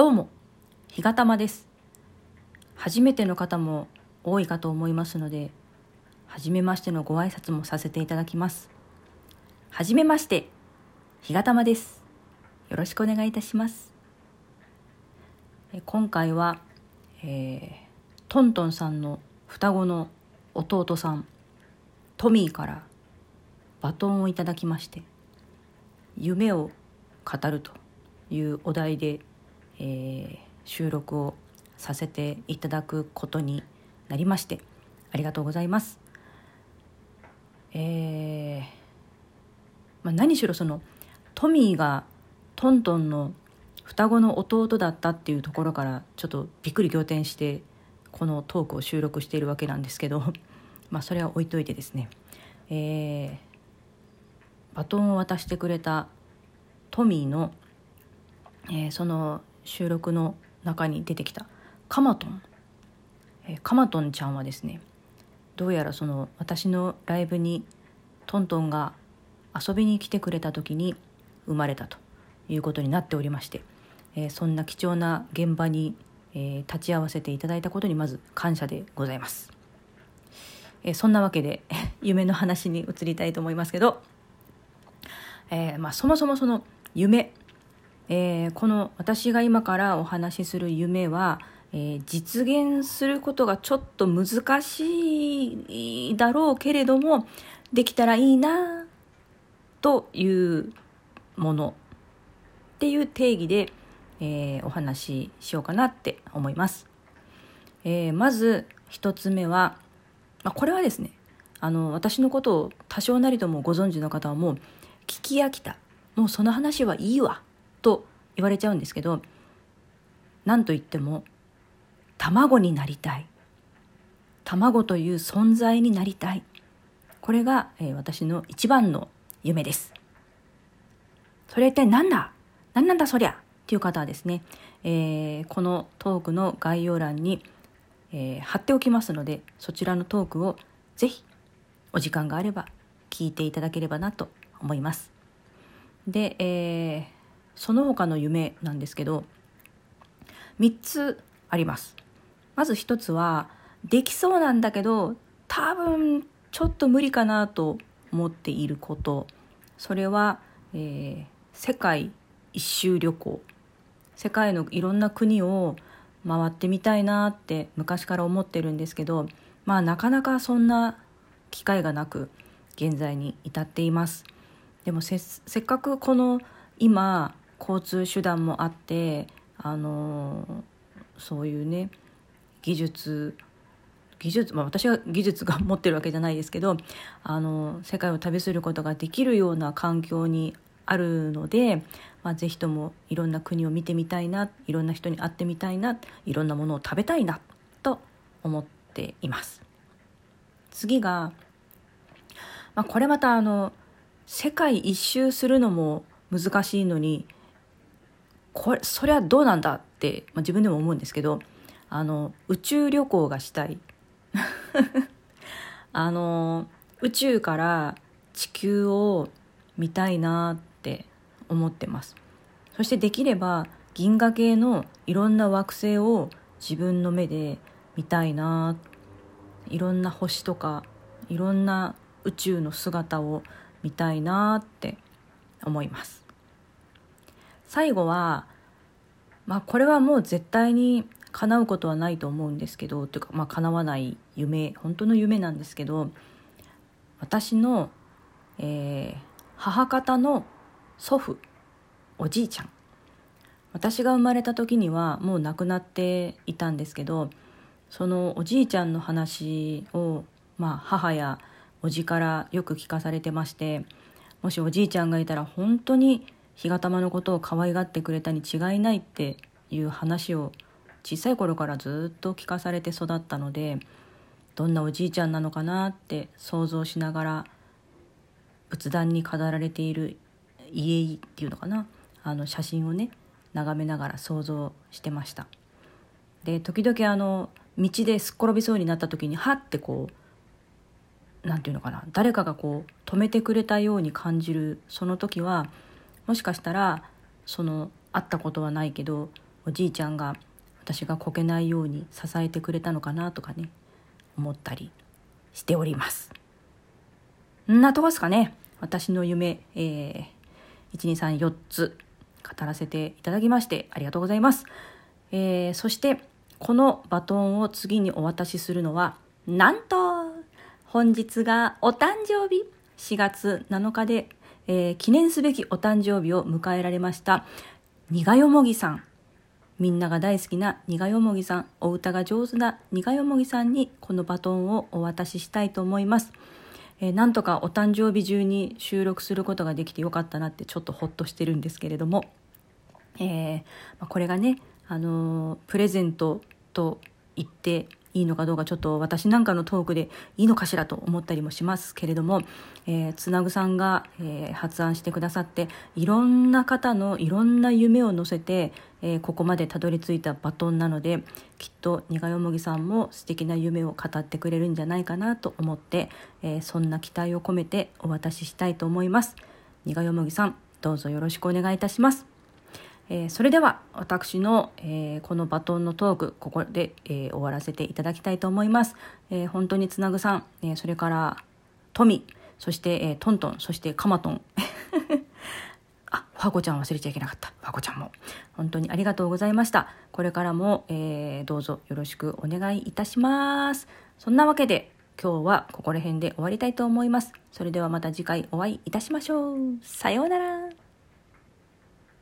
どうも、ひがたまです。初めての方も多いかと思いますので、初めましてのご挨拶もさせていただきます。はじめまして、ひがたまです。よろしくお願いいたします。え今回は、えートントンさんの双子の弟さん、トミーからバトンをいただきまして、夢を語るというお題で、えー収録をさせていただくことになりましてありがとうございます。えーまあ、何しろそのトミーがトントンの双子の弟だったっていうところからちょっとびっくり仰天してこのトークを収録しているわけなんですけど まあそれは置いといてですね、えーバトンを渡してくれたトミーの、えーその収録の中に出てきたカマトン、えカマトンちゃんはですねどうやらその私のライブにトントンが遊びに来てくれた時に生まれたということになっておりまして、えそんな貴重な現場に、え立ち会わせていただいたことにまず感謝でございます。えそんなわけで 夢の話に移りたいと思いますけど、えまあ、そもそもその夢、えーこの私が今からお話しする夢は、えー実現することがちょっと難しいだろうけれどもできたらいいなというものっていう定義で、えーお話ししようかなって思います。えーまず一つ目は、まあ、これはですねあの私のことを多少なりともご存知の方はもう聞き飽きたもうその話はいいわと言われちゃうんですけど何と言っても卵になりたい。卵という存在になりたい。これが、えー私の一番の夢です。それって何だ？何なんだそりゃ？っていう方はですね、えーこのトークの概要欄に、えー貼っておきますのでそちらのトークをぜひお時間があれば聞いていただければなと思います。で、えーその他の夢なんですけど3つあります。まず1つはできそうなんだけど多分ちょっと無理かなと思っていること。それは、えー世界一周旅行。世界のいろんな国を回ってみたいなって昔から思ってるんですけどまあなかなかそんな機会がなく現在に至っています。でもせせっかくこの今交通手段もあってあのそういうね技術技術、まあ、私は技術が持ってるわけじゃないですけどあの世界を旅することができるような環境にあるので、まあ、ぜひともいろんな国を見てみたいないろんな人に会ってみたいないろんなものを食べたいなと思っています。次が、まあ、これまたあの世界一周するのも難しいのにこれそりゃどうなんだって、まあ、自分でも思うんですけどあの宇宙旅行がしたい。あの宇宙から地球を見たいなって思ってます。そしてできれば銀河系のいろんな惑星を自分の目で見たいないろんな星とかいろんな宇宙の姿を見たいなって思います。最後はまあこれはもう絶対に叶うことはないと思うんですけどというかまあ叶わない夢本当の夢なんですけど私の、えー母方の祖父おじいちゃん。私が生まれた時にはもう亡くなっていたんですけどそのおじいちゃんの話を、まあ、母やおじからよく聞かされてましてもしおじいちゃんがいたら本当に干潟玉のことを可愛がってくれたに違いないっていう話を小さい頃からずっと聞かされて育ったのでどんなおじいちゃんなのかなって想像しながら仏壇に飾られている家っていうのかなあの写真をね眺めながら想像してました。で時々あの道ですっ転びそうになった時にはってこうなんていうのかな誰かがこう止めてくれたように感じるその時はもしかしたらその会ったことはないけどおじいちゃんが私がこけないように支えてくれたのかなとかね思ったりしております。んなとこですかね。私の夢、えー、1234つ語らせていただきましてありがとうございます、えー、そしてこのバトンを次にお渡しするのはなんと本日がお誕生日。4月7日で、えー、記念すべきお誕生日を迎えられました苦よもぎさん。みんなが大好きな苦よもぎさん、お歌が上手な苦よもぎさんにこのバトンをお渡ししたいと思います。えー、なんとかお誕生日中に収録することができてよかったなってちょっとほっとしてるんですけれども、えー、まこれがね、あのー、プレゼントと言っていいのかどうかちょっと私なんかのトークでいいのかしらと思ったりもしますけれども、えー、つなぐさんが、えー、発案してくださっていろんな方のいろんな夢を乗せて、えー、ここまでたどり着いたバトンなのできっと苦よもぎさんも素敵な夢を語ってくれるんじゃないかなと思って、え、そんな期待を込めてお渡ししたいと思います。苦よもぎさんどうぞよろしくお願いいたします。えー、それでは私の、えー、このバトンのトークここで、えー、終わらせていただきたいと思います、え本当につなぐさん、えそれからトミそして、えトントンそしてカマトン。あファコちゃん忘れちゃいけなかった。ファコちゃんも。本当にありがとうございました。これからも、えどうぞよろしくお願いいたします。そんなわけで今日はここら辺で終わりたいと思います。それではまた次回お会いいたしましょう。さようなら。